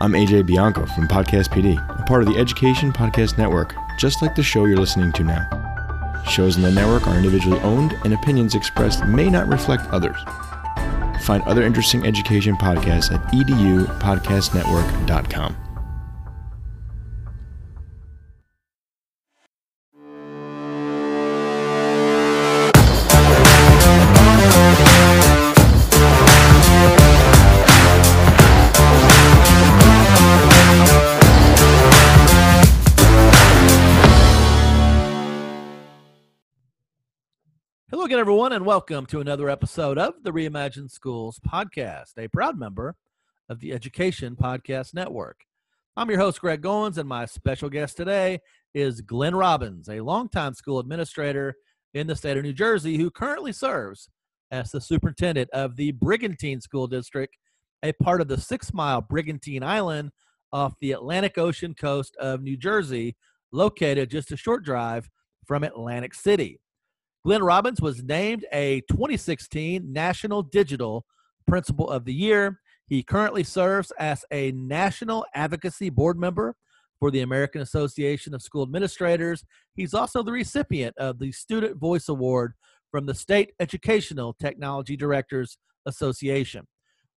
I'm AJ Bianco from Podcast PD, a part of the Education Podcast Network, just like the show you're listening to now. Shows in the network are individually owned, and opinions expressed may not reflect others. Find other interesting education podcasts at edupodcastnetwork.com. everyone, and welcome to another episode of the Reimagine Schools podcast, a proud member of the Education Podcast Network. I'm your host, Greg Goins, and my special guest today is Glenn Robbins, a longtime school administrator in the state of New Jersey who currently serves as the superintendent of the Brigantine School District, a part of the Six Mile Brigantine Island off the Atlantic Ocean coast of New Jersey, located just a short drive from Atlantic City. Glenn Robbins was named a 2016 National Digital Principal of the Year. He currently serves as a National Advocacy Board member for the American Association of School Administrators. He's also the recipient of the Student Voice Award from the State Educational Technology Directors Association.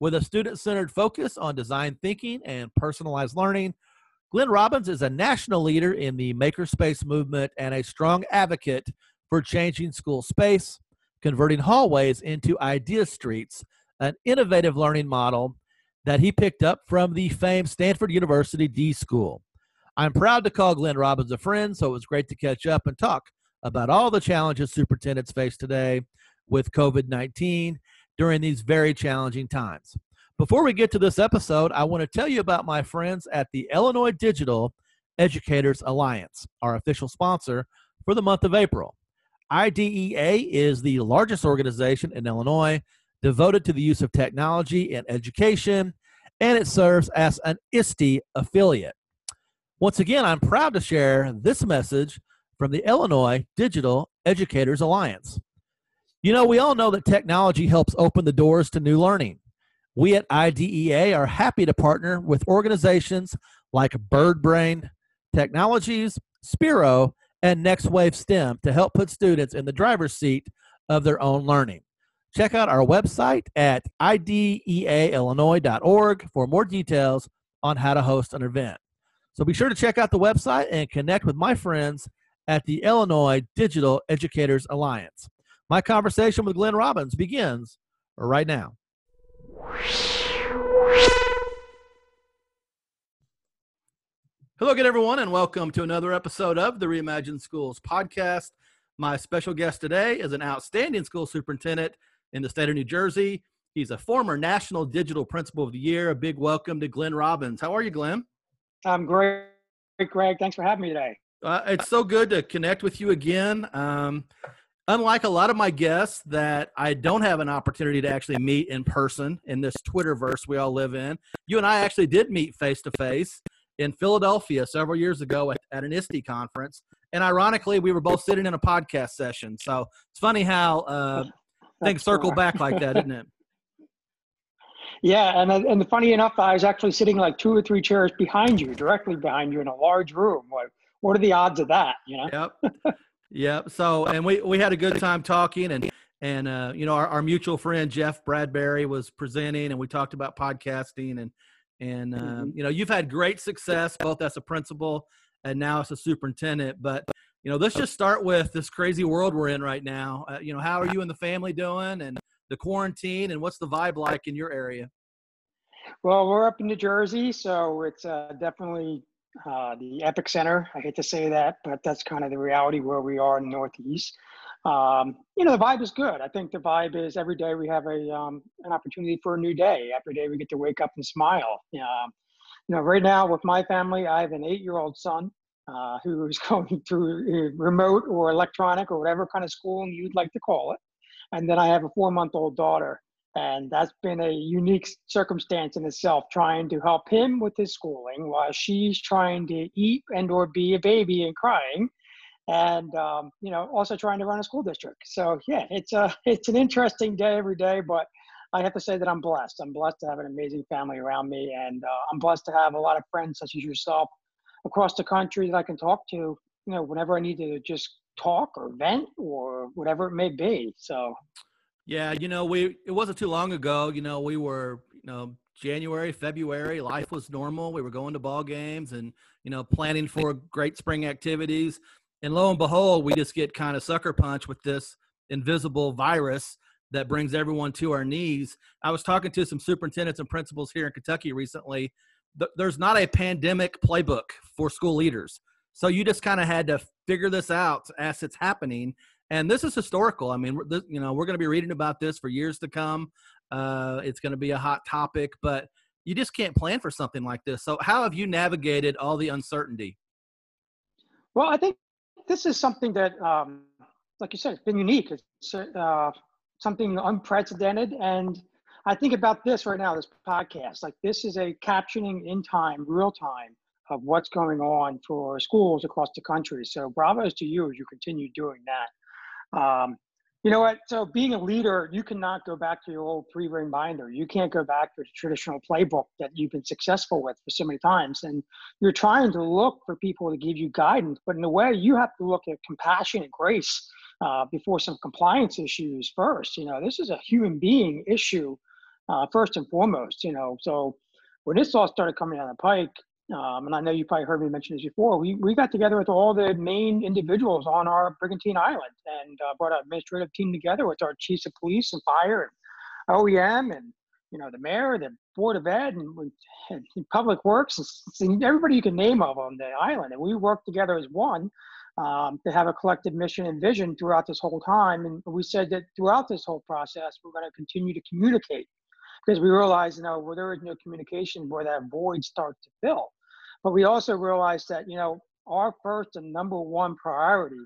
With a student centered focus on design thinking and personalized learning, Glenn Robbins is a national leader in the makerspace movement and a strong advocate for changing school space, converting hallways into idea streets, an innovative learning model that he picked up from the famed Stanford University D School. I'm proud to call Glenn Robbins a friend, so it was great to catch up and talk about all the challenges superintendents face today with COVID 19 during these very challenging times. Before we get to this episode, I want to tell you about my friends at the Illinois Digital Educators Alliance, our official sponsor for the month of April. IDEA is the largest organization in Illinois devoted to the use of technology in education, and it serves as an ISTE affiliate. Once again, I'm proud to share this message from the Illinois Digital Educators Alliance. You know, we all know that technology helps open the doors to new learning. We at IDEA are happy to partner with organizations like BirdBrain Technologies, Sphero, and Next Wave STEM to help put students in the driver's seat of their own learning. Check out our website at ideaillinois.org for more details on how to host an event. So be sure to check out the website and connect with my friends at the Illinois Digital Educators Alliance. My conversation with Glenn Robbins begins right now. Hello again, everyone, and welcome to another episode of the Reimagine Schools podcast. My special guest today is an outstanding school superintendent in the state of New Jersey. He's a former National Digital Principal of the Year. A big welcome to Glenn Robbins. How are you, Glenn? I'm great, Greg. Thanks for having me today. Uh, it's so good to connect with you again. Um, unlike a lot of my guests that I don't have an opportunity to actually meet in person in this Twitterverse we all live in, you and I actually did meet face to face in Philadelphia several years ago at, at an ISTE conference. And ironically, we were both sitting in a podcast session. So it's funny how uh, things circle back like that, isn't it? Yeah, and and funny enough, I was actually sitting like two or three chairs behind you, directly behind you in a large room. What what are the odds of that? You know. Yep. yep. So, and we we had a good time talking, and and uh, you know, our, our mutual friend Jeff Bradbury was presenting, and we talked about podcasting, and and um, mm-hmm. you know, you've had great success both as a principal and now as a superintendent. But you know, let's just start with this crazy world we're in right now. Uh, you know, how are you and the family doing, and the quarantine, and what's the vibe like in your area? Well, we're up in New Jersey, so it's uh, definitely uh, the epic center. I hate to say that, but that's kind of the reality where we are in the Northeast um, you know, the vibe is good. I think the vibe is every day we have a um, an opportunity for a new day. Every day we get to wake up and smile. Um, you know, right now with my family, I have an eight-year-old son uh, who is going through remote or electronic or whatever kind of schooling you'd like to call it, and then I have a four-month-old daughter. And that's been a unique circumstance in itself, trying to help him with his schooling while she's trying to eat and or be a baby and crying and um, you know also trying to run a school district so yeah it's a it's an interesting day every day but I have to say that I'm blessed. I'm blessed to have an amazing family around me, and uh, I'm blessed to have a lot of friends such as yourself across the country that I can talk to. You know, whenever I need to just talk or vent or whatever it may be. So, yeah, you know, we it wasn't too long ago. You know, we were you know January, February, life was normal. We were going to ball games and you know planning for great spring activities. And lo and behold, we just get kind of sucker punch with this invisible virus that brings everyone to our knees. I was talking to some superintendents and principals here in Kentucky recently. There's not a pandemic playbook for school leaders. So you just kind of had to figure this out as it's happening. And this is historical. I mean, you know, we're going to be reading about this for years to come. Uh, it's going to be a hot topic, but you just can't plan for something like this. So, how have you navigated all the uncertainty? Well, I think this is something that, um, like you said, it's been unique. It's uh, something unprecedented. And I think about this right now, this podcast. Like, this is a captioning in time, real time of what's going on for schools across the country. So, bravo to you as you continue doing that. Um, you know what? So being a leader, you cannot go back to your old three ring binder. You can't go back to the traditional playbook that you've been successful with for so many times. And you're trying to look for people to give you guidance, but in a way, you have to look at compassion and grace uh, before some compliance issues first. You know, this is a human being issue uh, first and foremost. You know, so when this all started coming down the pike, um, and I know you probably heard me mention this before. We, we got together with all the main individuals on our Brigantine Island and uh, brought our administrative team together with our chiefs of police and fire and OEM and you know the mayor, the board of ed, and, and public works, and everybody you can name of on the island. And we worked together as one um, to have a collective mission and vision throughout this whole time. And we said that throughout this whole process, we're going to continue to communicate because we realize, you know, where there is no communication, where that void starts to fill. But we also realized that, you know, our first and number one priority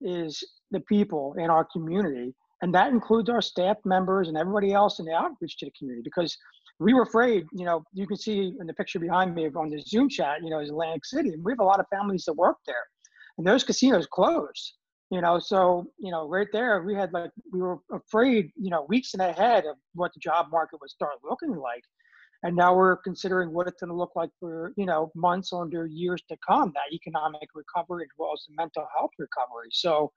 is the people in our community. And that includes our staff members and everybody else in the outreach to the community because we were afraid, you know, you can see in the picture behind me on the Zoom chat, you know, is Atlantic City. And we have a lot of families that work there. And those casinos closed, you know, so, you know, right there, we had like, we were afraid, you know, weeks in ahead of what the job market would start looking like and now we're considering what it's going to look like for you know months under years to come that economic recovery as well as the mental health recovery. So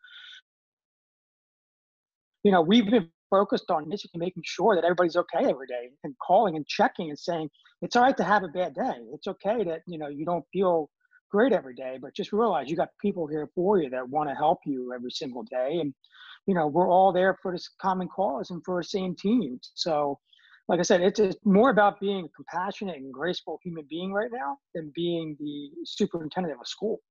you know we've been focused on basically making sure that everybody's okay every day and calling and checking and saying it's all right to have a bad day. It's okay that you know you don't feel great every day but just realize you got people here for you that want to help you every single day. And you know we're all there for this common cause and for the same team so like I said, it's it's more about being a compassionate and graceful human being right now than being the superintendent of a school.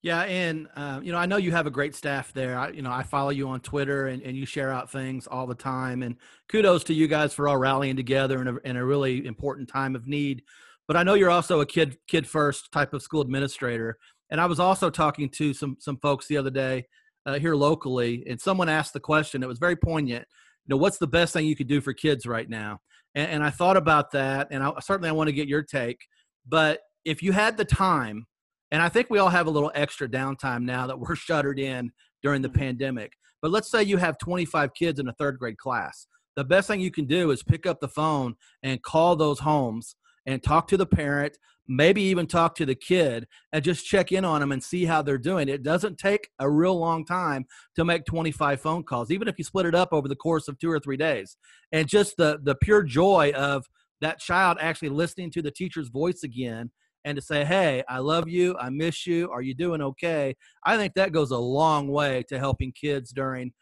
Yeah, and uh, you know, I know you have a great staff there. I, you know, I follow you on Twitter, and, and you share out things all the time. And kudos to you guys for all rallying together in a, in a really important time of need. But I know you're also a kid kid first type of school administrator. And I was also talking to some some folks the other day uh, here locally, and someone asked the question. It was very poignant you know what's the best thing you could do for kids right now and, and i thought about that and I, certainly i want to get your take but if you had the time and i think we all have a little extra downtime now that we're shuttered in during the mm-hmm. pandemic but let's say you have 25 kids in a third grade class the best thing you can do is pick up the phone and call those homes and talk to the parent maybe even talk to the kid and just check in on them and see how they're doing. It doesn't take a real long time to make 25 phone calls, even if you split it up over the course of two or three days. And just the the pure joy of that child actually listening to the teacher's voice again and to say, "Hey, I love you. I miss you. Are you doing okay?" I think that goes a long way to helping kids during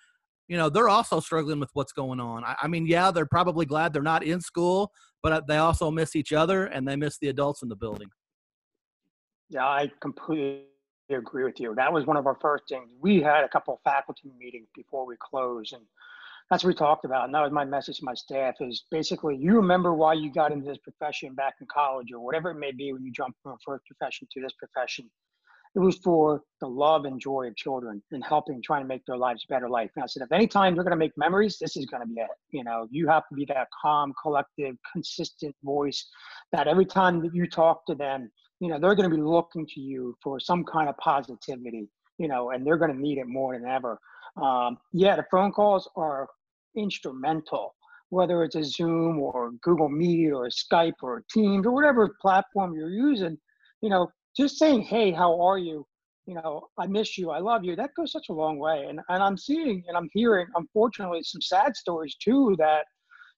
you know they're also struggling with what's going on I, I, mean yeah they're probably glad they're not in school but uh, they also miss each other and they miss the adults in the building. Yeah, I completely agree with you. That was one of our first things. We had a couple of faculty meetings before we closed, and that's what we talked about. And that was my message to my staff: is basically you remember why you got into this profession back in college or whatever it may be when you jump from a first profession to this profession. It was for the love and joy of children and helping, trying to make their lives better life. And I said, if any time you're going to make memories, this is going to be it. You know, you have to be that calm, collective, consistent voice that every time that you talk to them, you know, they're going to be looking to you for some kind of positivity, you know, and they're going to need it more than ever. Um, yeah, the phone calls are instrumental, whether it's a Zoom or Google Meet or Skype or Teams or whatever platform you're using, you know, just saying, hey, how are you? You know, I miss you, I love you. That goes such a long way. And and I'm seeing and I'm hearing, unfortunately, some sad stories too that,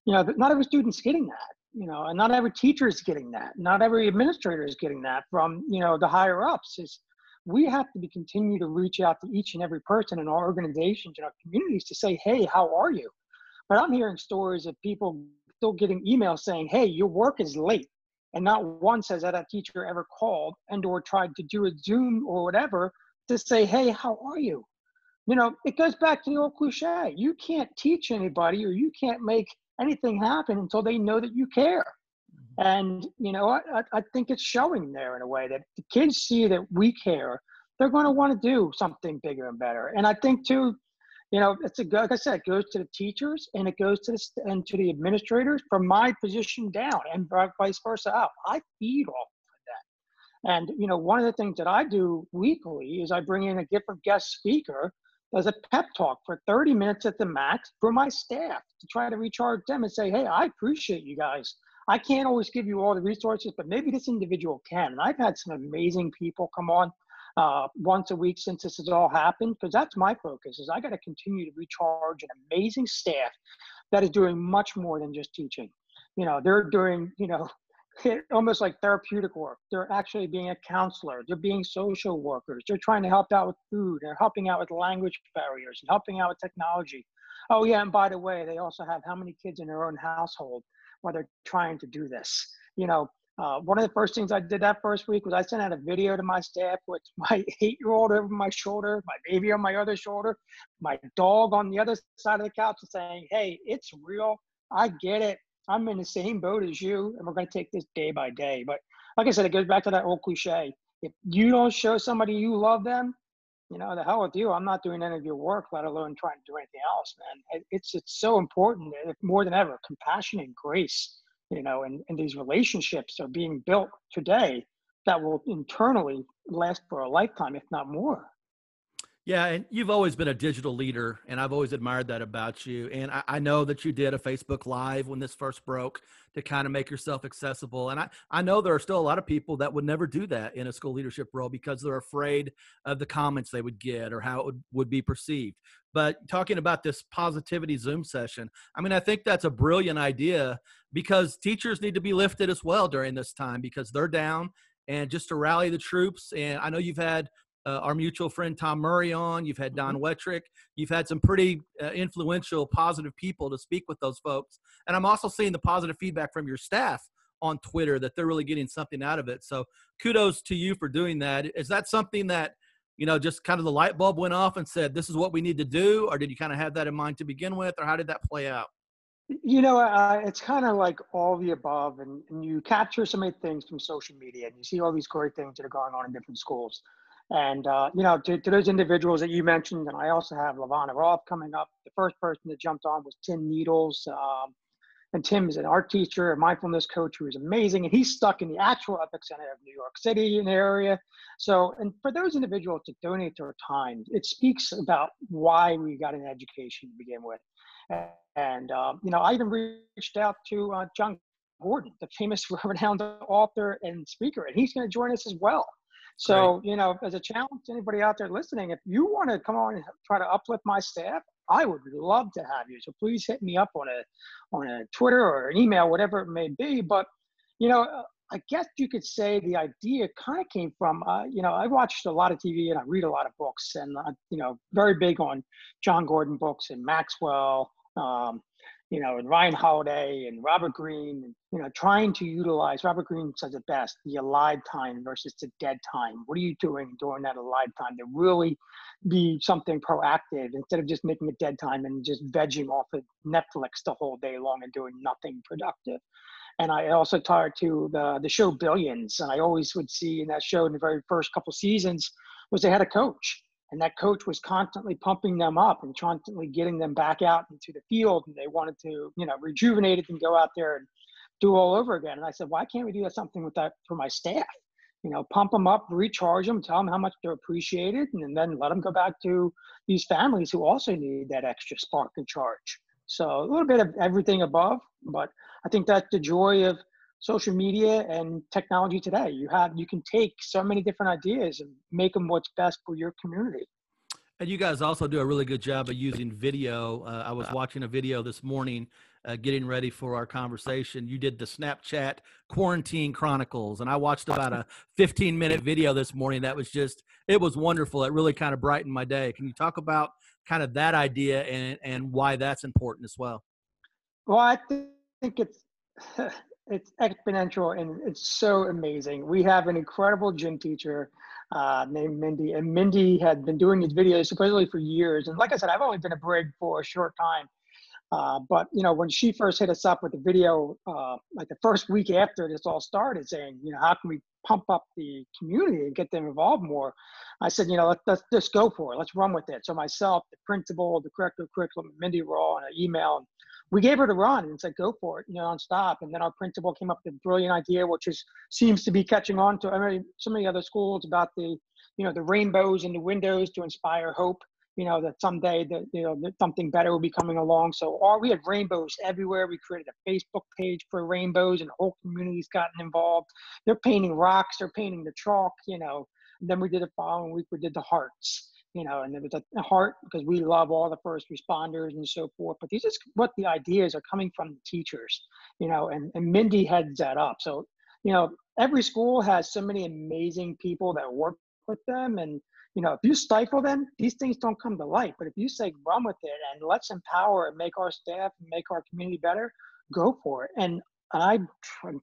you know, not every student's getting that. You know, and not every teacher is getting that. Not every administrator is getting that from, you know, the higher ups. Is we have to be continue to reach out to each and every person in our organizations and our communities to say, hey, how are you? But I'm hearing stories of people still getting emails saying, hey, your work is late. And not once has that teacher ever called and or tried to do a Zoom or whatever to say, hey, how are you? You know, it goes back to the old cliche. You can't teach anybody or you can't make anything happen until they know that you care. Mm-hmm. And, you know, I, I think it's showing there in a way that the kids see that we care. They're going to want to do something bigger and better. And I think, too, you know, it's a like I said, it goes to the teachers and it goes to the and to the administrators from my position down, and vice versa out. I feed off of that. And you know, one of the things that I do weekly is I bring in a different guest speaker as a pep talk for 30 minutes at the max for my staff to try to recharge them and say, hey, I appreciate you guys. I can't always give you all the resources, but maybe this individual can. And I've had some amazing people come on uh, once a week since this has all happened because that's my focus is i got to continue to recharge an amazing staff that is doing much more than just teaching. You know they're doing you know almost like therapeutic work. They're actually being a counselor. They're being social workers. They're trying to help out with food. They're helping out with language barriers and helping out with technology. Oh yeah and by the way they also have how many kids in their own household while they're trying to do this. You know uh, one of the first things I did that first week was I sent out a video to my staff with my eight year old over my shoulder, my baby on my other shoulder, my dog on the other side of the couch, saying, Hey, it's real. I get it. I'm in the same boat as you, and we're going to take this day by day. But like I said, it goes back to that old cliche. If you don't show somebody you love them, you know, the hell with you. I'm not doing any of your work, let alone trying to do anything else, man. It's it's so important more than ever. Compassion and grace you know, and, and these relationships are being built today that will internally last for a lifetime, if not more. Yeah, and you've always been a digital leader, and I've always admired that about you. And I, I, know that you did a Facebook Live when this first broke to kind of make yourself accessible. And I, I know there are still a lot of people that would never do that in a school leadership role because they're afraid of the comments they would get or how it would, would be perceived. But talking about this positivity Zoom session, I mean, I think that's a brilliant idea because teachers need to be lifted as well during this time because they're down and just to rally the troops. And I know you've had uh, our mutual friend Tom Murray on. You've had Don mm-hmm. Wettrick. You've had some pretty uh, influential, positive people to speak with those folks. And I'm also seeing the positive feedback from your staff on Twitter that they're really getting something out of it. So kudos to you for doing that. Is that something that you know just kind of the light bulb went off and said this is what we need to do, or did you kind of have that in mind to begin with, or how did that play out? You know, uh, it's kind of like all the above, and, and you capture so many things from social media, and you see all these great things that are going on in different schools. And, uh, you know, to, to, those individuals that you mentioned, and I also have LaVonna Roth coming up. The first person that jumped on was Tim Needles. Um, and Tim is an art teacher, a mindfulness coach who is amazing. And he's stuck in the actual epicenter of New York City the area. So, and for those individuals to donate their time, it speaks about why we got an education to begin with. And, um, you know, I even reached out to uh, Jon Gordon, the famous renowned author and speaker, and he's going to join us as well. So, you know, as a challenge to anybody out there listening, if you want to come on and try to uplift my staff, I would love to have you. So please hit me up on a on a Twitter or an email, whatever it may be. But you know, I guess you could say the idea kind of came from, uh, you know, I watched a lot of TV and I read a lot of books, and uh, you know, very big on Jon Gordon books and Maxwell. Um, you know, and Ryan Holiday and Robert Greene, and, you know, trying to utilize, Robert Greene says it best, the alive time versus the dead time. What are you doing during that alive time to really be something proactive instead of just making a dead time and just vegging off of Netflix the whole day long and doing nothing productive? And I also tied to the, the show Billions, and I always would see in that show in the very first couple seasons was they had a coach and that coach was constantly pumping them up and constantly getting them back out into the field and they wanted to you know rejuvenate it and go out there and do all over again. And i said why can't we do something with that for my staff? You know pump them up recharge them tell them how much they're appreciated and then let them go back to these families who also need that extra spark and charge. So a little bit of everything above, but I think that's the joy of social media and technology today. You have you can take so many different ideas and make them what's best for your community. And you guys also do a really good job of using video. Uh, I was watching a video this morning, uh, getting ready for our conversation. You did the Snapchat quarantine chronicles, and I watched about a 15 minute video this morning. That was just, it was wonderful. It really kind of brightened my day. Can you talk about kind of that idea and and why that's important as well? Well, I think it's it's exponential and it's so amazing. We have an incredible gym teacher uh, named Mindy, and Mindy had been doing these videos supposedly for years. And like I said, I've only been a brig for a short time. Uh, but you know, when she first hit us up with the video, uh, like the first week after this all started, saying, you know, how can we pump up the community and get them involved more? I said, you know, let, let's just go for it. Let's run with it. So myself, the principal, the director of curriculum, Mindy were all on an email. And we gave her to run and said, go for it, you know, nonstop. And then our principal came up with a brilliant idea, which is seems to be catching on to I mean, so many other schools about the, you know, the rainbows in the windows to inspire hope. You know that someday that you know that something better will be coming along. So, our, we had rainbows everywhere. We created a Facebook page for rainbows, and the whole community's gotten involved. They're painting rocks. They're painting the chalk. You know. And then we did the following week. We did the hearts you know, and it was a heart because we love all the first responders and so forth. But these is what the ideas are coming from the teachers, you know, and, and Mindy heads that up. So, you know, every school has so many amazing people that work with them. And, you know, if you stifle them, these things don't come to light. But if you say run with it and let's empower and make our staff and make our community better, go for it. And I'm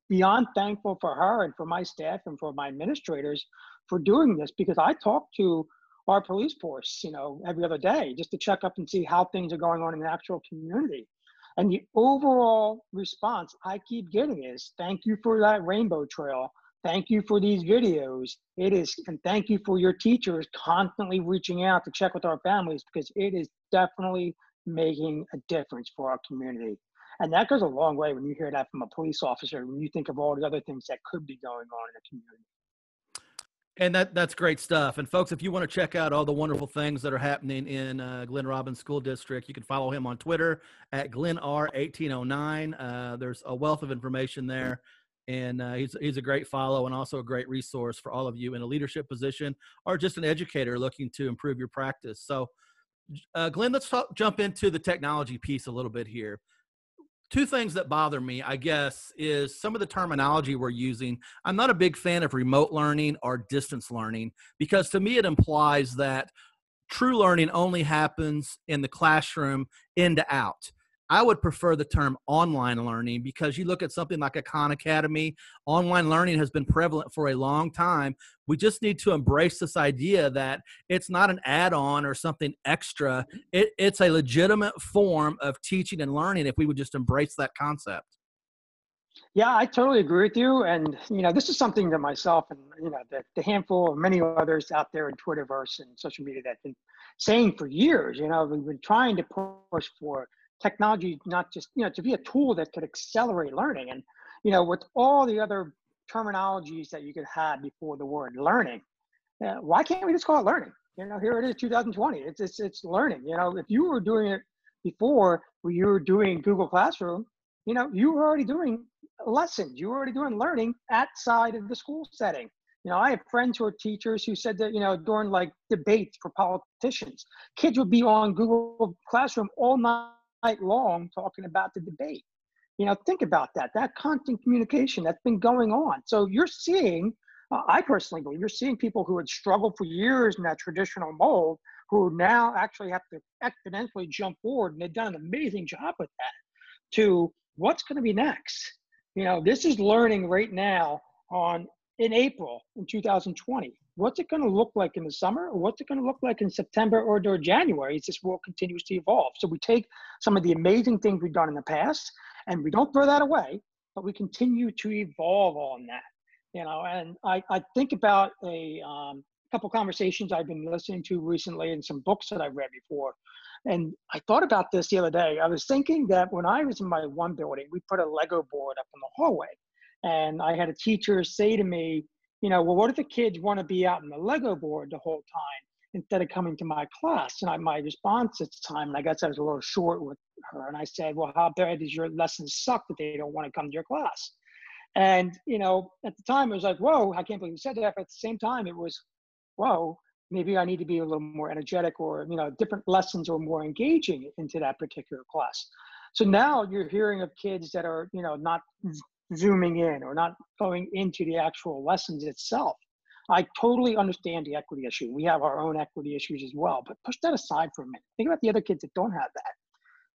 beyond thankful for her and for my staff and for my administrators for doing this because I talk to our police force, you know, every other day just to check up and see how things are going on in the actual community. And the overall response I keep getting is thank you for that rainbow trail. Thank you for these videos. It is, and thank you for your teachers constantly reaching out to check with our families because it is definitely making a difference for our community. And that goes a long way when you hear that from a police officer, when you think of all the other things that could be going on in the community. And that that's great stuff. And folks, if you want to check out all the wonderful things that are happening in uh, Glenn Robbins School District, you can follow him on Twitter at GlennR1809. Uh, there's a wealth of information there, and uh, he's he's a great follow and also a great resource for all of you in a leadership position or just an educator looking to improve your practice. So, uh, Glenn, let's talk, jump into the technology piece a little bit here two things that bother me, I guess, is some of the terminology we're using. I'm not a big fan of remote learning or distance learning because to me it implies that true learning only happens in the classroom in to out. I would prefer the term online learning because you look at something like a Khan Academy, online learning has been prevalent for a long time. We just need to embrace this idea that it's not an add on or something extra. It, it's a legitimate form of teaching and learning if we would just embrace that concept. Yeah, I totally agree with you. And, you know, this is something that myself and, you know, the, the handful of many others out there in Twitterverse and social media that have been saying for years, you know, we've been trying to push for technology not just you know to be a tool that could accelerate learning. And you know with all the other terminologies that you could have before the word learning uh, why can't we just call it learning? You know here it is 2020 it's, it's it's learning. You know if you were doing it before you were doing google classroom you know you were already doing lessons. You were already doing learning outside of the school setting. You know, I have friends who are teachers who said that, you know, during like debates for politicians, kids would be on Google Classroom all night night long talking about the debate. You know, think about that, that constant communication that's been going on. So you're seeing, uh, I personally believe, you're seeing people who had struggled for years in that traditional mold who now actually have to exponentially jump forward. And they've done an amazing job with that to what's going to be next. You know, this is learning right now on in April in 2020 what's it going to look like in the summer? What's it going to look like in september or, or january as this world continues to evolve? So we take some of the amazing things we've done in the past and we don't throw that away but we continue to evolve on that you know? And i, I think about a um, couple conversations i've been listening to recently and some books that i've read before. And i thought about this the other day. I was thinking that when i was in my one building we put a lego board up in the hallway and i had a teacher say to me you know, well, what if the kids want to be out in the Lego board the whole time? instead of coming to my class. And I, my response at the time, and I guess I was a little short with her, and I said, well, how bad does your lessons suck that they don't want to come to your class? And, you know, at the time it was like, whoa, I can't believe you said that. But at the same time, it was, whoa, maybe I need to be a little more energetic or, you know, different lessons or more engaging into that particular class. So now you're hearing of kids that are, you know, not zooming in or not going into the actual lessons itself. I totally understand the equity issue. We have our own equity issues as well, but push that aside for a minute. Think about the other kids that don't have that.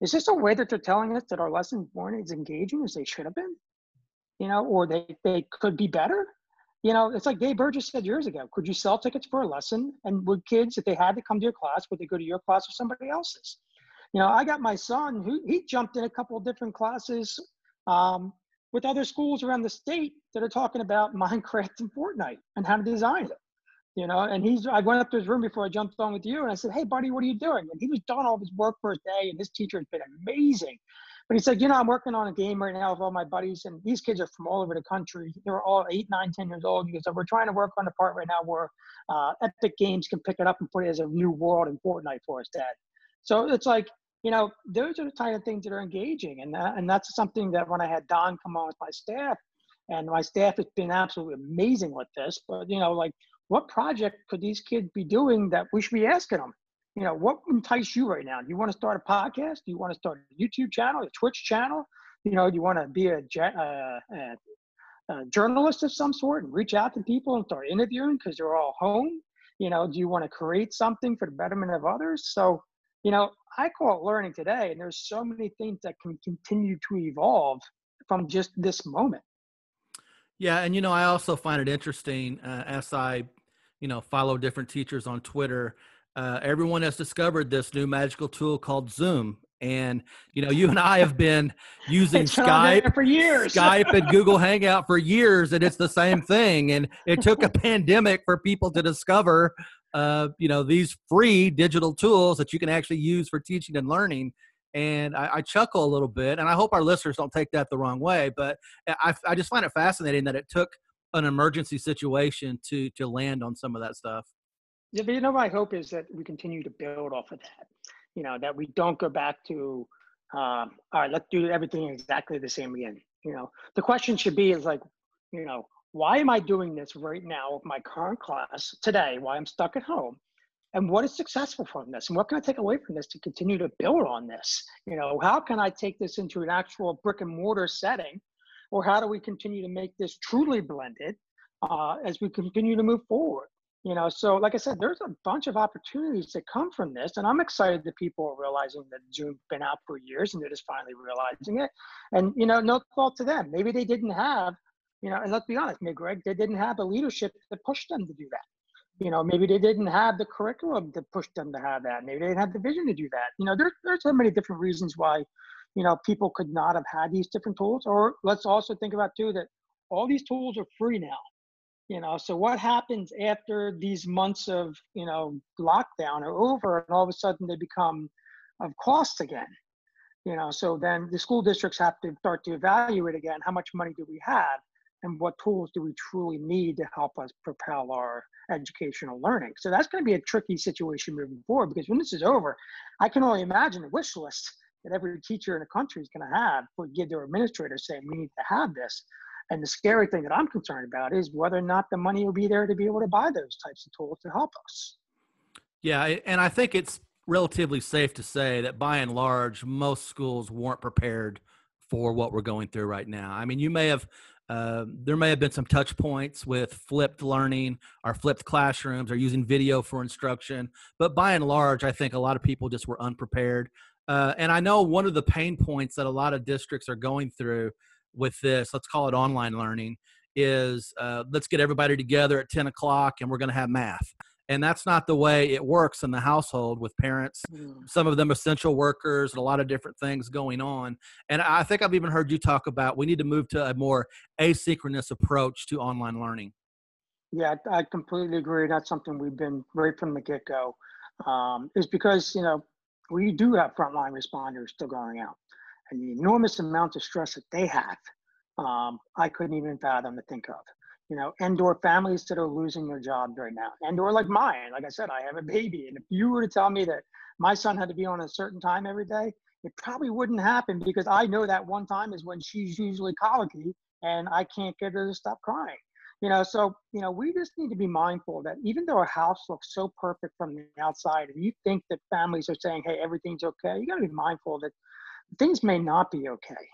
Is this a way that they're telling us that our lessons weren't as engaging as they should have been? You know, or they, they could be better? You know, it's like Dave Burgess said years ago. Could you sell tickets for a lesson? And would kids, if they had to come to your class, would they go to your class or somebody else's? You know, I got my son who he jumped in a couple of different classes um, with other schools around the state that are talking about Minecraft and Fortnite and how to design it. You know, and he's I went up to his room before I jumped on with you and I said, Hey buddy, what are you doing? And he was done all his work for a day and his teacher has been amazing. But he said, you know, I'm working on a game right now with all my buddies, and these kids are from all over the country. They're all eight, nine, ten years old. He goes, we're trying to work on a part right now where uh, Epic Games can pick it up and put it as a new world in Fortnite for us, Dad. So it's like you know, those are the kind of things that are engaging. And, that, and that's something that when I had Don come on with my staff, and my staff has been absolutely amazing with this, but, you know, like what project could these kids be doing that we should be asking them? You know, what entice you right now? Do you want to start a podcast? Do you want to start a YouTube channel, a Twitch channel? You know, do you want to be a, uh, a, a journalist of some sort and reach out to people and start interviewing because they're all home? You know, do you want to create something for the betterment of others? So, you know, I call it learning today, and there's so many things that can continue to evolve from just this moment. Yeah, and you know, I also find it interesting uh, as I, you know, follow different teachers on Twitter. Uh, everyone has discovered this new magical tool called Zoom, and you know, you and I have been using Skype for years, Skype and Google Hangout for years, and it's the same thing. And it took a pandemic for people to discover uh, you know these free digital tools that you can actually use for teaching and learning and I, I, chuckle a little bit and i hope our listeners don't take that the wrong way but I, I just find it fascinating that it took an emergency situation to to land on some of that stuff. Yeah but you know my hope is that we continue to build off of that you know that we don't go back to um, all right let's do everything exactly the same again you know? The question should be is like you know why am I doing this right now with my current class today Why I'm stuck at home? And what is successful from this? And what can I take away from this to continue to build on this? You know, how can I take this into an actual brick and mortar setting? Or how do we continue to make this truly blended uh, as we continue to move forward? You know, so like I said, there's a bunch of opportunities that come from this, and I'm excited that people are realizing that Zoom's been out for years and they're just finally realizing it. And you know, no fault to them. Maybe they didn't have you know, and let's be honest, maybe Greg, they didn't have the leadership that pushed them to do that. You know, maybe they didn't have the curriculum to push them to have that. Maybe they didn't have the vision to do that. You know, there, there's so many different reasons why, you know, people could not have had these different tools. Or let's also think about too that all these tools are free now. You know, so what happens after these months of, you know, lockdown are over and all of a sudden they become of cost again? You know, so then the school districts have to start to evaluate again how much money do we have and what tools do we truly need to help us propel our educational learning. So that's going to be a tricky situation moving forward because when this is over, I can only imagine the wish list that every teacher in the country is going to have for give their administrators saying we need to have this. And the scary thing that I'm concerned about is whether or not the money will be there to be able to buy those types of tools to help us. Yeah, and I think it's relatively safe to say that by and large, most schools weren't prepared for what we're going through right now. I mean, you may have uh, there may have been some touch points with flipped learning or flipped classrooms or using video for instruction, but by and large, I think a lot of people just were unprepared. Uh, and I know one of the pain points that a lot of districts are going through with this, let's call it online learning, is uh, let's get everybody together at 10 o'clock and we're going to have math and that's not the way it works in the household with parents. Mm. some of them essential workers and a lot of different things going on and i think i've even heard you talk about we need to move to a more asynchronous approach to online learning. Yeah i completely agree that's something we've been right from the get-go um, is because you know we do have frontline responders still going out and the enormous amount of stress that they have um, i couldn't even fathom to think of you know, and or families that are losing their jobs right now, and or like mine. Like I said, I have a baby, and if you were to tell me that my son had to be on a certain time every day, it probably wouldn't happen because I know that one time is when she's usually colicky, and I can't get her to stop crying. You know, so you know, we just need to be mindful that even though a house looks so perfect from the outside, and you think that families are saying, "Hey, everything's okay," you got to be mindful that things may not be okay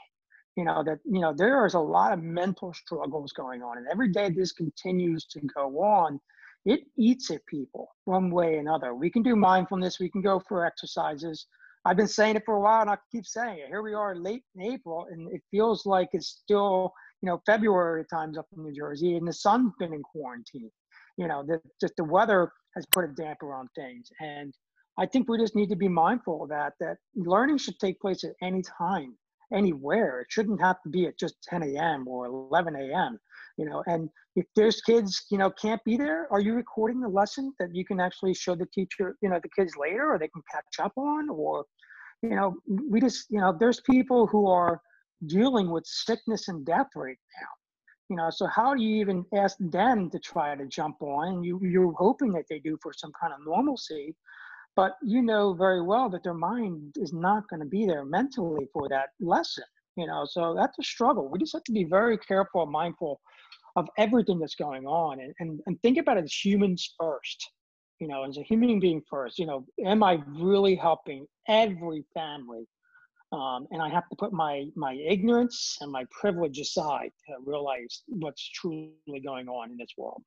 you know that you know there is a lot of mental struggles going on and every day this continues to go on it eats at people one way or another. We can do mindfulness we can go for exercises. I've been saying it for a while and i keep saying it. Here we are late in april and it feels like it's still you know february times up in new jersey and the sun's been in quarantine. You know the, just the weather has put a damper on things and i think we just need to be mindful of that that learning should take place at any time anywhere. It shouldn't have to be at just 10 a.m. or 11 a.m. You know, and if there's kids, you know, can't be there, are you recording the lesson that you can actually show the teacher, you know, the kids later, or they can catch up on, or, you know, we just, you know, there's people who are dealing with sickness and death right now. You know, so how do you even ask them to try to jump on? You you're hoping that they do for some kind of normalcy, but you know very well that their mind is not going to be there mentally for that lesson you know so that's a struggle. We just have to be very careful and mindful of everything that's going on and, and, and think about it as humans first you know as a human being first. You know am i really helping every family? Um, and i have to put my my ignorance and my privilege aside to realize what's truly going on in this world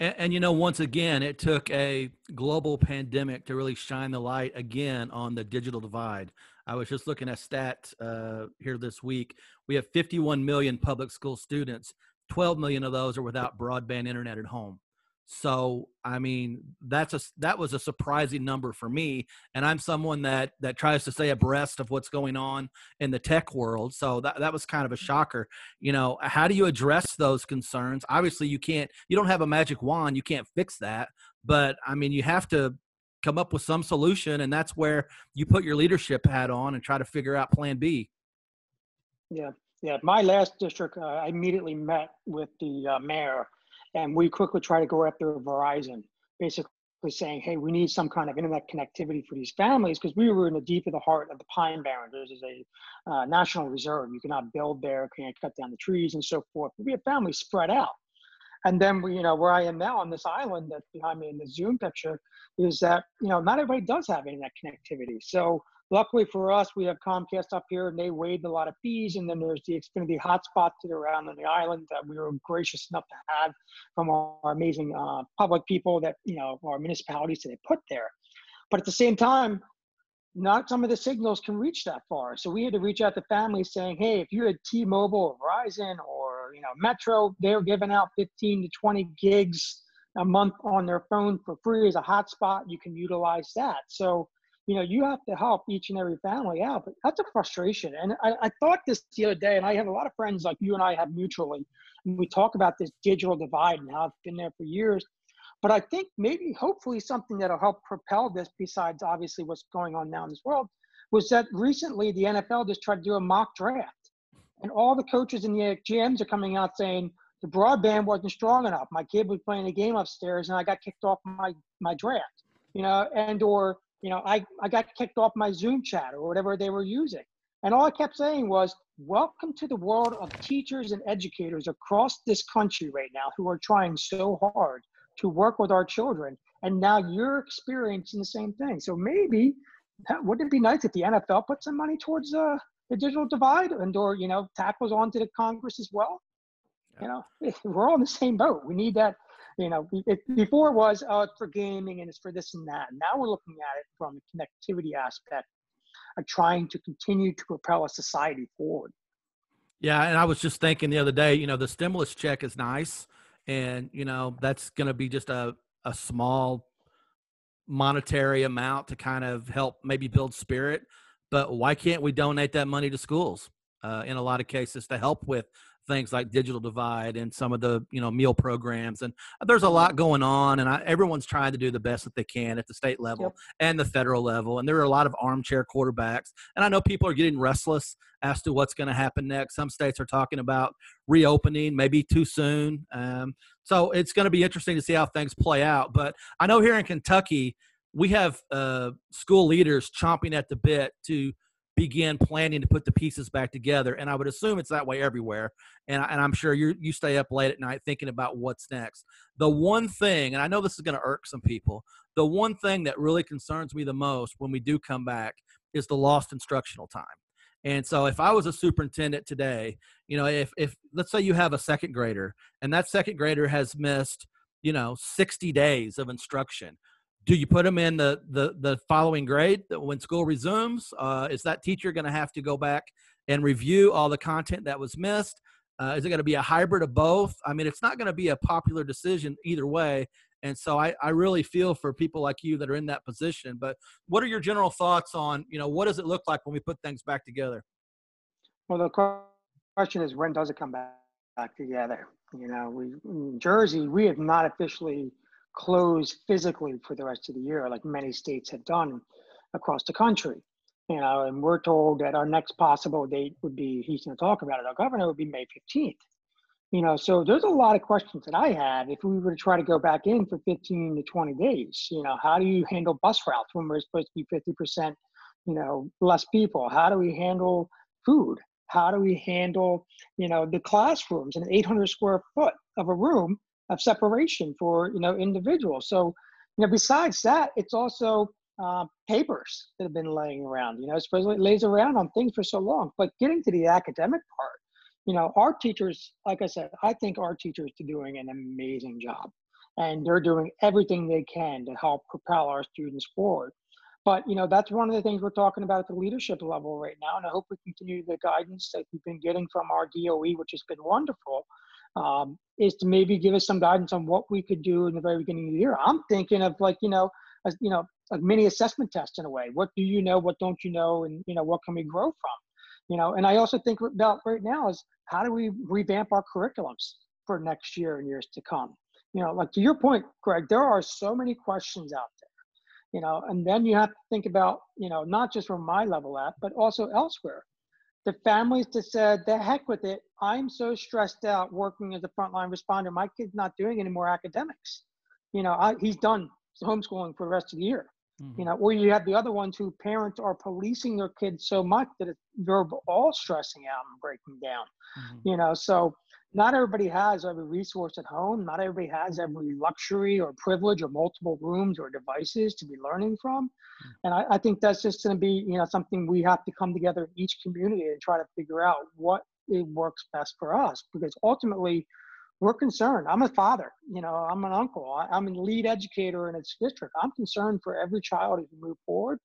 and, and, you know, once again, it took a global pandemic to really shine the light again on the digital divide. I was just looking at stats uh, here this week. We have 51 million public school students. 12 million of those are without broadband internet at home. So, I mean, that's a that was a surprising number for me, and I'm someone that that tries to stay abreast of what's going on in the tech world. So that that was kind of a shocker. You know, how do you address those concerns? Obviously, you can't. You don't have a magic wand. You can't fix that. But I mean, you have to come up with some solution, and that's where you put your leadership hat on and try to figure out Plan B. Yeah, yeah. My last district, uh, I immediately met with the uh, mayor and we quickly try to go after Verizon, basically saying, hey, we need some kind of internet connectivity for these families because we were in the deep of the heart of the Pine Barrens. There's a uh, national reserve. You cannot build there, can't cut down the trees and so forth. We have families spread out. And then we, you know, where I am now on this island that's behind me in the Zoom picture is that, you know, not everybody does have internet connectivity. So Luckily for us, we have Comcast up here, and they waived a lot of fees. And then there's the Xfinity hotspots that are around on the island that we were gracious enough to have from our, amazing uh, public people that you know our municipalities that they put there. But at the same time, not some of the signals can reach that far. So we had to reach out to families saying, hey, if you had T-Mobile or Verizon or you know Metro, they're giving out 15 to 20 gigs a month on their phone for free as a hotspot. You can utilize that. So you know, you have to help each and every family out. But that's a frustration. And I, I thought this the other day, and I have a lot of friends like you and I have mutually, and we talk about this digital divide and how it's been there for years. But I think maybe, hopefully, something that'll help propel this, besides obviously what's going on now in this world, was that recently the NFL just tried to do a mock draft. And all the coaches and the GMs are coming out saying, the broadband wasn't strong enough. My kid was playing a game upstairs and I got kicked off my, my draft, you know, and or you know, I, I got kicked off my Zoom chat or whatever they were using. And all I kept saying was, welcome to the world of teachers and educators across this country right now who are trying so hard to work with our children. And now you're experiencing the same thing. So maybe, wouldn't it be nice if the NFL put some money towards uh, the digital divide and or, you know, tackles onto the Congress as well? Yeah. You know, we're all in the same boat. We need that you know, it, before it was oh, it's for gaming and it's for this and that. Now we're looking at it from a connectivity aspect of trying to continue to propel a society forward. Yeah, and I was just thinking the other day, you know, the stimulus check is nice, and you know that's going to be just a a small monetary amount to kind of help maybe build spirit. But why can't we donate that money to schools uh, in a lot of cases to help with things like digital divide and some of the you know meal programs and there's a lot going on and I, everyone's trying to do the best that they can at the state level yep. and the federal level and there are a lot of armchair quarterbacks and i know people are getting restless as to what's going to happen next some states are talking about reopening maybe too soon um, so it's going to be interesting to see how things play out but i know here in kentucky we have uh, school leaders chomping at the bit to begin planning to put the pieces back together. And I would assume it's that way everywhere. And, I, I'm sure you you stay up late at night thinking about what's next. The one thing, and I know this is going to irk some people, the one thing that really concerns me the most when we do come back is the lost instructional time. And so if I was a superintendent today, you know, if if let's say you have a second grader and that second grader has missed, you know, 60 days of instruction, do you put them in the the, the following grade when school resumes? Uh, is that teacher going to have to go back and review all the content that was missed? Uh, is it going to be a hybrid of both? I mean, it's not going to be a popular decision either way. And so I, I really feel for people like you that are in that position. But what are your general thoughts on, you know, what does it look like when we put things back together? Well, the question is, when does it come back, back together? You know, we in Jersey, we have not officially close physically for the rest of the year, like many states have done across the country. You know, and we're told that our next possible date would be, he's going to talk about it, our governor would be May 15th. You know, so there's a lot of questions that I have if we were to try to go back in for 15 to 20 days. You know, how do you handle bus routes when we're supposed to be 50%, you know, less people? How do we handle food? How do we handle, you know, the classrooms in 800 square foot of a room of separation for you know individuals. So you know, besides that, it's also uh, papers that have been laying around. You know, supposedly it lays around on things for so long. But getting to the academic part, you know, our teachers, like I said, I think our teachers are doing an amazing job, and they're doing everything they can to help propel our students forward. But you know, that's one of the things we're talking about at the leadership level right now, and I hope we continue the guidance that we've been getting from our DOE, which has been wonderful um, is to maybe give us some guidance on what we could do in the very beginning of the year. I'm thinking of like, you know, a, you know, a mini assessment test in a way. What do you know? What don't you know? And, you know, what can we grow from? You know, and I also think about right now is how do we revamp our curriculums for next year and years to come? You know, like to your point, Greg, there are so many questions out there you know and then you have to think about you know not just from my level at but also elsewhere the families that said, the heck with it. I'm so stressed out working as a frontline responder. My kid's not doing any more academics. You know, I, he's done homeschooling for the rest of the year. Mm-hmm. You know, or you have the other ones who parents are policing their kids so much that they're all stressing out and breaking down. Mm-hmm. You know, so not everybody has every resource at home. Not everybody has every luxury or privilege or multiple rooms or devices to be learning from. Mm. And I, I think that's just going to be, you know, something we have to come together in each community and try to figure out what it works best for us. Because ultimately, we're concerned. I'm a father, you know, I'm an uncle. I, am a lead educator in its district. I'm concerned for every child as we move forward.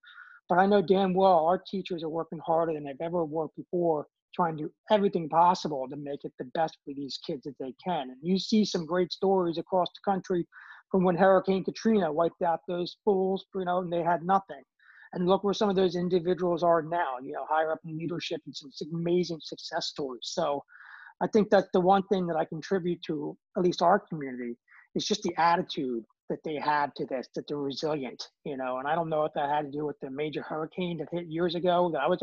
But I know damn well our teachers are working harder than they've ever worked before trying to do everything possible to make it the best for these kids that they can. And you see some great stories across the country from when Hurricane Katrina wiped out those schools, you know, and they had nothing. And look where some of those individuals are now, you know, higher up in leadership and some amazing success stories. So I think that's the one thing that I contribute to at least our community is just the attitude that they have to this, that they're resilient, you know. And I don't know if that had to do with the major hurricane that hit years ago that I was,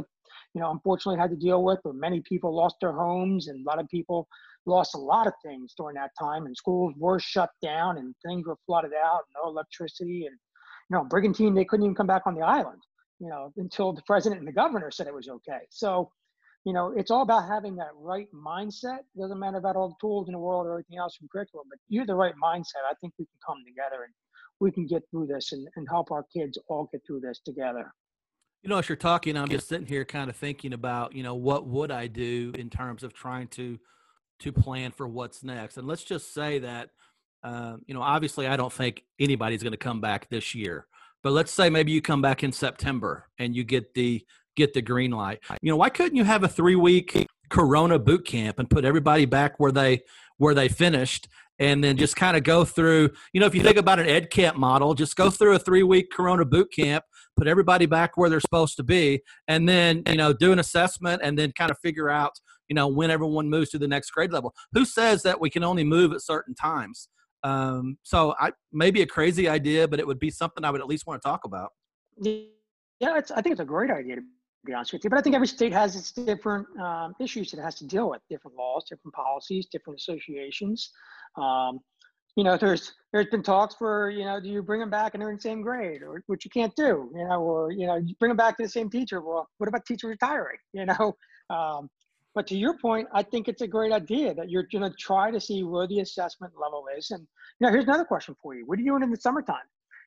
you know, unfortunately had to deal with, but many people lost their homes and a lot of people lost a lot of things during that time. And schools were shut down and things were flooded out, no electricity, and you know, Brigantine they couldn't even come back on the island, you know, until the president and the governor said it was okay. So you know, it's all about having that right mindset. Doesn't matter about all the tools in the world or everything else from curriculum, but you're the right mindset. I think we can come together and we can get through this and, and help our kids all get through this together. You know, as you're talking, I'm just sitting here kind of thinking about, you know, what would I do in terms of trying to to plan for what's next. And let's just say that, uh, you know, obviously I don't think anybody's going to come back this year. But let's say maybe you come back in September and you get the get the green light. You know, why couldn't you have a three week Corona boot camp and put everybody back where they where they finished and then just kind of go through you know if you think about an ed camp model just go through a three week corona boot camp put everybody back where they're supposed to be and then you know do an assessment and then kind of figure out you know when everyone moves to the next grade level. Who says that we can only move at certain times? Um, so i maybe a crazy idea but it would be something i would at least want to talk about. Yeah it's, i think it's a great idea to be honest with you but i think every state has its different um, issues that it has to deal with different laws different policies different associations um, you know, there's there's been talks for you know, do you bring them back and they're in the same grade, or which you can't do, you know, or you know, you bring them back to the same teacher. Well, what about teacher retiring? You know, um, but to your point, I think it's a great idea that you're going to try to see where the assessment level is. And you know, here's another question for you: What are you doing in the summertime?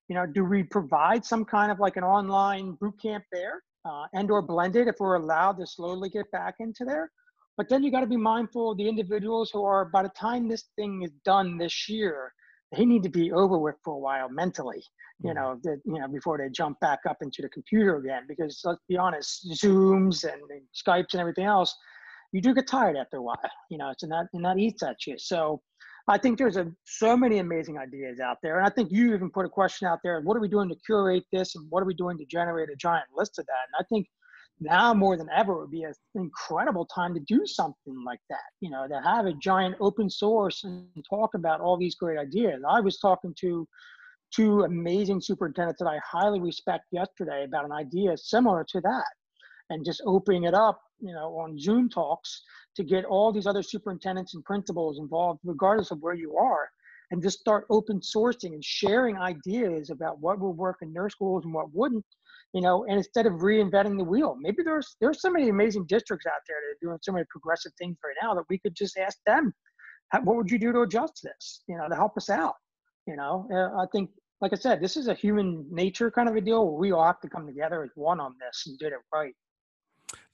You know, do we provide some kind of like an online boot camp there, uh, and/or blended if we're allowed to slowly get back into there? But then you got to be mindful of the individuals who are, by the time this thing is done this year, they need to be over with for a while mentally, you mm-hmm. know, that, you know, before they jump back up into the computer again. Because let's be honest, Zooms and, and Skypes and everything else, you do get tired after a while, you know, it's and that and that eats at you. So I think there's a so many amazing ideas out there. And I think you even put a question out there, what are we doing to curate this and what are we doing to generate a giant list of that? And I think now more than ever would be an incredible time to do something like that you know to have a giant open source and talk about all these great ideas i was talking to two amazing superintendents that i highly respect yesterday about an idea similar to that and just opening it up you know on zoom talks to get all these other superintendents and principals involved regardless of where you are and just start open sourcing and sharing ideas about what will work in their schools and what wouldn't you know, and instead of reinventing the wheel, maybe there's there's so many amazing districts out there that are doing so many progressive things right now that we could just ask them, what would you do to adjust this, you know, to help us out, you know. Uh, I think, like I said, this is a human nature kind of a deal we all have to come together as one on this and do it right.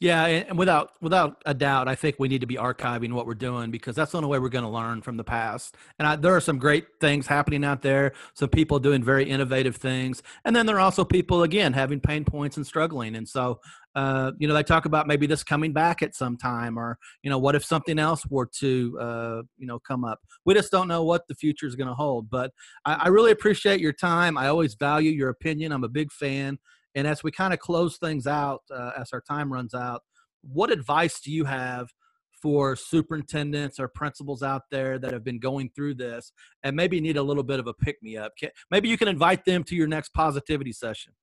Yeah, and without without a doubt, I think we need to be archiving what we're doing because that's the only way we're going to learn from the past. And I, there are some great things happening out there. Some people doing very innovative things, and then there are also people again having pain points and struggling. And so, uh, you know, they talk about maybe this coming back at some time, or you know, what if something else were to uh, you know come up? We just don't know what the future is going to hold. But I, I really appreciate your time. I always value your opinion. I'm a big fan. And as we kind of close things out, uh, as our time runs out, what advice do you have for superintendents or principals out there that have been going through this and maybe need a little bit of a pick me up? Maybe you can invite them to your next positivity session.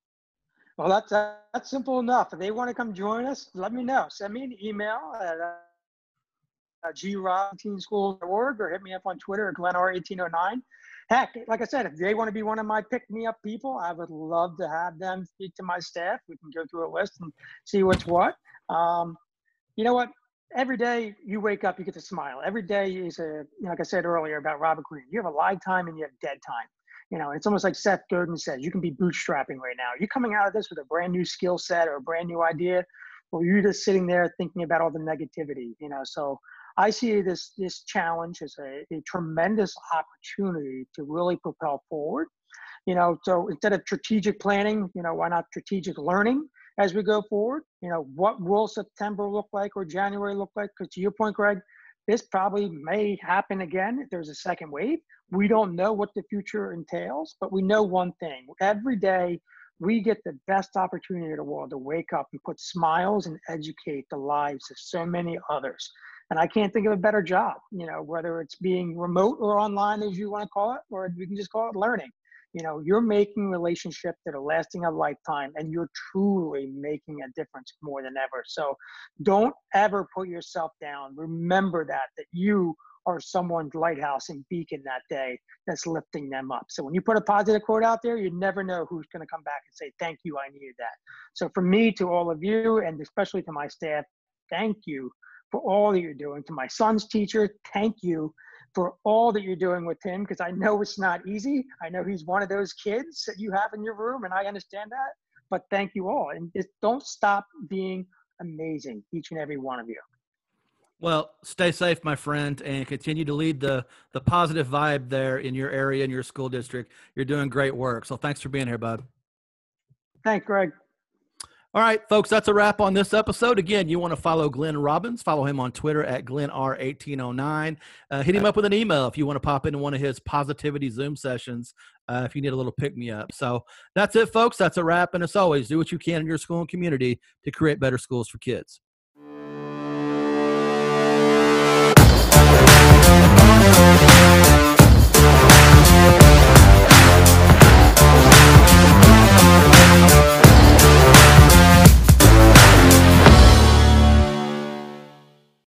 Well, that's uh, that's simple enough. If they want to come join us, let me know. Send me an email at uh, grob18schools.org or hit me up on Twitter at GlennR1809 heck, like I said, if they want to be one of my pick me up people, I would love to have them speak to my staff. We can go through a list and see what's what. Um, you know what? Every day you wake up, you get to smile. Every day is a, like I said earlier about Robert Greene, you have a live time and you have dead time. You know, it's almost like Seth Godin says, you can be bootstrapping right now. You're coming out of this with a brand new skill set or a brand new idea, or you're just sitting there thinking about all the negativity, you know. So I see this this challenge as a, a tremendous opportunity to really propel forward. You know, so instead of strategic planning, you know, why not strategic learning as we go forward? You know, what will September look like or January look like? Because to your point, Greg, this probably may happen again if there's a second wave. We don't know what the future entails, but we know one thing: every day we get the best opportunity in the world to wake up and put smiles and educate the lives of so many others. And I can't think of a better job, you know, whether it's being remote or online, as you want to call it, or we can just call it learning. You know, you're making relationships that are lasting a lifetime and you're truly making a difference more than ever. So don't ever put yourself down. Remember that, that you are someone's lighthouse and beacon that day that's lifting them up. So when you put a positive quote out there, you never know who's going to come back and say, Thank you, I needed that. So for me, to all of you, and especially to my staff, thank you for all that you're doing. To my son's teacher, thank you for all that you're doing with him because I know it's not easy. I know he's one of those kids that you have in your room, and I understand that. But thank you all. And just don't stop being amazing, each and every one of you. Well, stay safe, my friend, and continue to lead the the positive vibe there in your area in your school district. You're doing great work. So thanks for being here, bud. Thanks, Greg. All right, folks, that's a wrap on this episode. Again, you want to follow Glenn Robbins, follow him on Twitter at GlennR1809. Uh, hit him up with an email if you want to pop into one of his positivity Zoom sessions uh, if you need a little pick me up. So that's it, folks. That's a wrap. And as always, do what you can in your school and community to create better schools for kids.